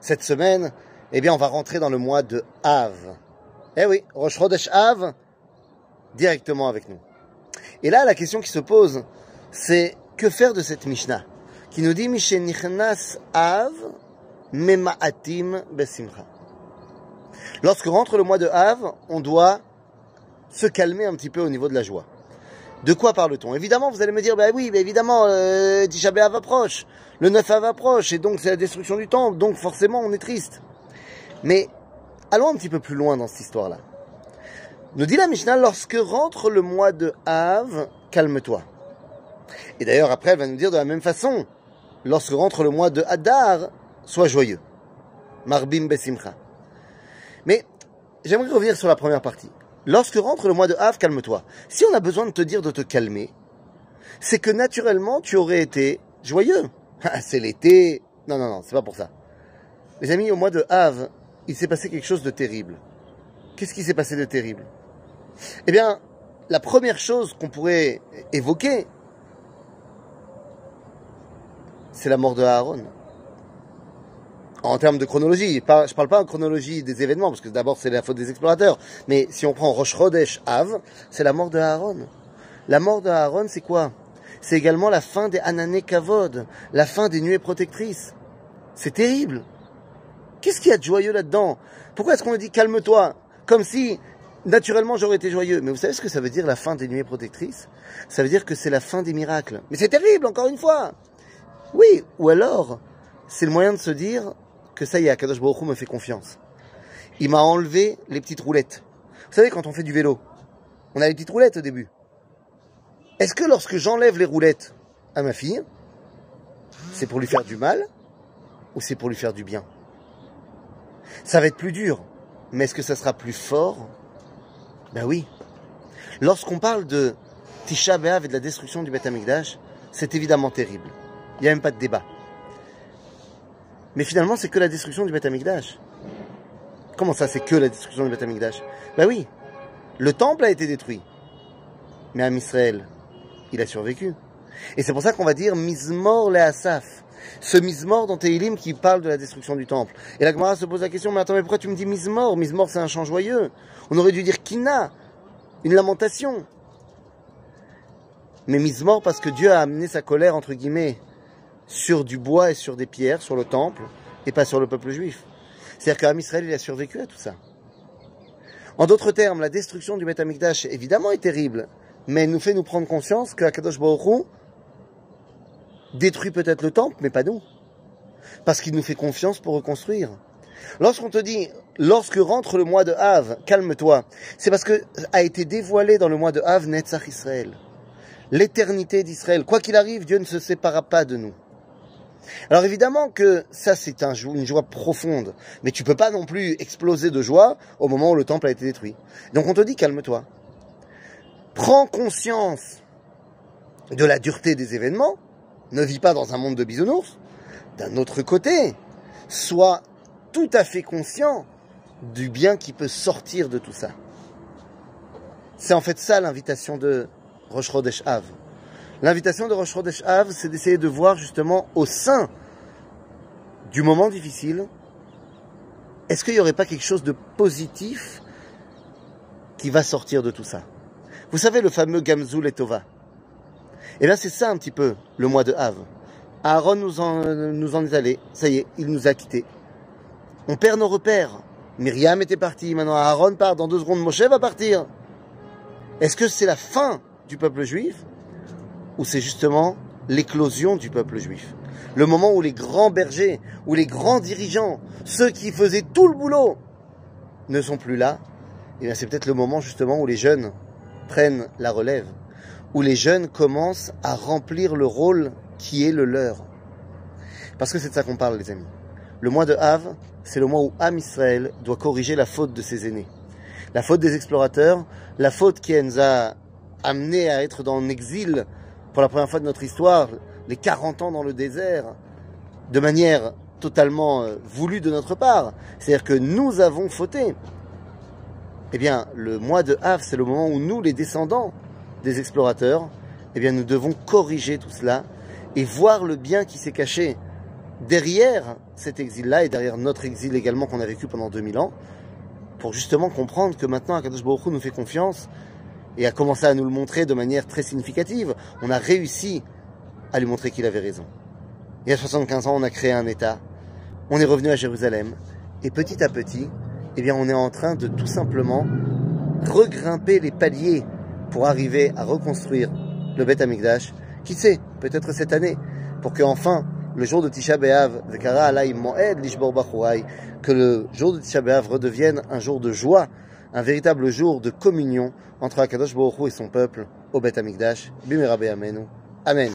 cette semaine, eh bien, on va rentrer dans le mois de Av. Eh oui, Rosh Chodesh Av, directement avec nous. Et là, la question qui se pose, c'est que faire de cette Mishnah qui nous dit Nichnas Av Mema'atim Besimcha. Lorsque rentre le mois de Av, on doit se calmer un petit peu au niveau de la joie. De quoi parle-t-on? Évidemment, vous allez me dire, bah oui, bah évidemment, euh, Tisha B'Av approche, le 9 Av approche, et donc c'est la destruction du temple, donc forcément on est triste. Mais allons un petit peu plus loin dans cette histoire-là. Nous dit la Mishnah, lorsque rentre le mois de Av, calme-toi. Et d'ailleurs, après, elle va nous dire de la même façon, lorsque rentre le mois de Hadar, sois joyeux. Marbim Besimcha. Mais j'aimerais revenir sur la première partie. Lorsque rentre le mois de Av, calme-toi. Si on a besoin de te dire de te calmer, c'est que naturellement tu aurais été joyeux. Ah, c'est l'été. Non, non, non, c'est pas pour ça. Les amis, au mois de Av, il s'est passé quelque chose de terrible. Qu'est-ce qui s'est passé de terrible? Eh bien, la première chose qu'on pourrait évoquer, c'est la mort de Aaron en termes de chronologie. Je parle, parle pas en chronologie des événements, parce que d'abord c'est la faute des explorateurs. Mais si on prend Rosh Chodesh Av, c'est la mort de Aaron. La mort de Aaron, c'est quoi? C'est également la fin des Anané Kavod, la fin des nuées protectrices. C'est terrible. Qu'est-ce qu'il y a de joyeux là-dedans? Pourquoi est-ce qu'on dit calme-toi? Comme si naturellement j'aurais été joyeux. Mais vous savez ce que ça veut dire la fin des nuées protectrices? Ça veut dire que c'est la fin des miracles. Mais c'est terrible, encore une fois. Oui, ou alors, c'est le moyen de se dire, que ça y est, Akadosh Baruch me fait confiance. Il m'a enlevé les petites roulettes. Vous savez, quand on fait du vélo, on a les petites roulettes au début. Est-ce que lorsque j'enlève les roulettes à ma fille, c'est pour lui faire du mal ou c'est pour lui faire du bien? Ça va être plus dur, mais est-ce que ça sera plus fort? Ben oui. Lorsqu'on parle de Tisha B'Av et de la destruction du Beth Amikdash, c'est évidemment terrible. Il n'y a même pas de débat. Mais finalement, c'est que la destruction du Beth Amikdash. Comment ça, c'est que la destruction du Beth Amikdash Ben oui, le temple a été détruit. Mais à Israël, il a survécu. Et c'est pour ça qu'on va dire Mizmor le Asaf. Ce Mizmor dans Tehilim qui parle de la destruction du temple. Et la Gemara se pose la question, mais attends, mais pourquoi tu me dis Mizmor? Mizmor, c'est un chant joyeux. On aurait dû dire Kina, une lamentation. Mais Mizmor parce que Dieu a amené sa colère, entre guillemets, sur du bois et sur des pierres, sur le temple, et pas sur le peuple juif. C'est-à-dire qu'Am Israël, il a survécu à tout ça. En d'autres termes, la destruction du Beth Amikdash, évidemment, est terrible, mais elle nous fait nous prendre conscience que Kadosh Baruch détruit peut-être le temple, mais pas nous. Parce qu'il nous fait confiance pour reconstruire. Lorsqu'on te dit, lorsque rentre le mois de Av, calme-toi, c'est parce que a été dévoilé dans le mois de Av Netzach Israël. L'éternité d'Israël. Quoi qu'il arrive, Dieu ne se séparera pas de nous. Alors évidemment que ça c'est un, une joie profonde, mais tu peux pas non plus exploser de joie au moment où le temple a été détruit. Donc on te dit calme-toi. Prends conscience de la dureté des événements, ne vis pas dans un monde de bisounours. D'un autre côté, sois tout à fait conscient du bien qui peut sortir de tout ça. C'est en fait ça l'invitation de Rosh Chodesh Av. L'invitation de Rosh Chodesh Av, c'est d'essayer de voir justement au sein du moment difficile, est-ce qu'il n'y aurait pas quelque chose de positif qui va sortir de tout ça? Vous savez le fameux Gamzul et Tova. Et là, c'est ça un petit peu le mois de Av. Aaron nous en, nous en est allé, ça y est, il nous a quittés. On perd nos repères. Myriam était partie, maintenant Aaron part, dans deux secondes Moshe va partir. Est-ce que c'est la fin du peuple juif? Où c'est justement l'éclosion du peuple juif. Le moment où les grands bergers, où les grands dirigeants, ceux qui faisaient tout le boulot, ne sont plus là, et bien c'est peut-être le moment justement où les jeunes prennent la relève, où les jeunes commencent à remplir le rôle qui est le leur. Parce que c'est de ça qu'on parle, les amis. Le mois de Hav, c'est le mois où Am Israël doit corriger la faute de ses aînés. La faute des explorateurs, la faute qui nous a amenés à être dans l'exil pour la première fois de notre histoire, les 40 ans dans le désert, de manière totalement euh, voulue de notre part. C'est-à-dire que nous avons fauté. Eh bien, le mois de Hav, c'est le moment où nous, les descendants des explorateurs, eh bien, nous devons corriger tout cela et voir le bien qui s'est caché derrière cet exil-là et derrière notre exil également qu'on a vécu pendant 2000 ans, pour justement comprendre que maintenant Akadosh Baruch nous fait confiance et a commencé à nous le montrer de manière très significative. On a réussi à lui montrer qu'il avait raison. Y a 75 ans, on a créé un État, on est revenu à Jérusalem, et petit à petit, eh bien, on est en train de tout simplement regrimper les paliers pour arriver à reconstruire le Beth Amikdash. Qui sait, peut-être cette année, pour que enfin le jour de Tisha B'Av, que le jour de Tisha B'Av redevienne un jour de joie, un véritable jour de communion entre Akadosh Baruch et son peuple au Beth Amikdash. Bimera Amenu. Amen.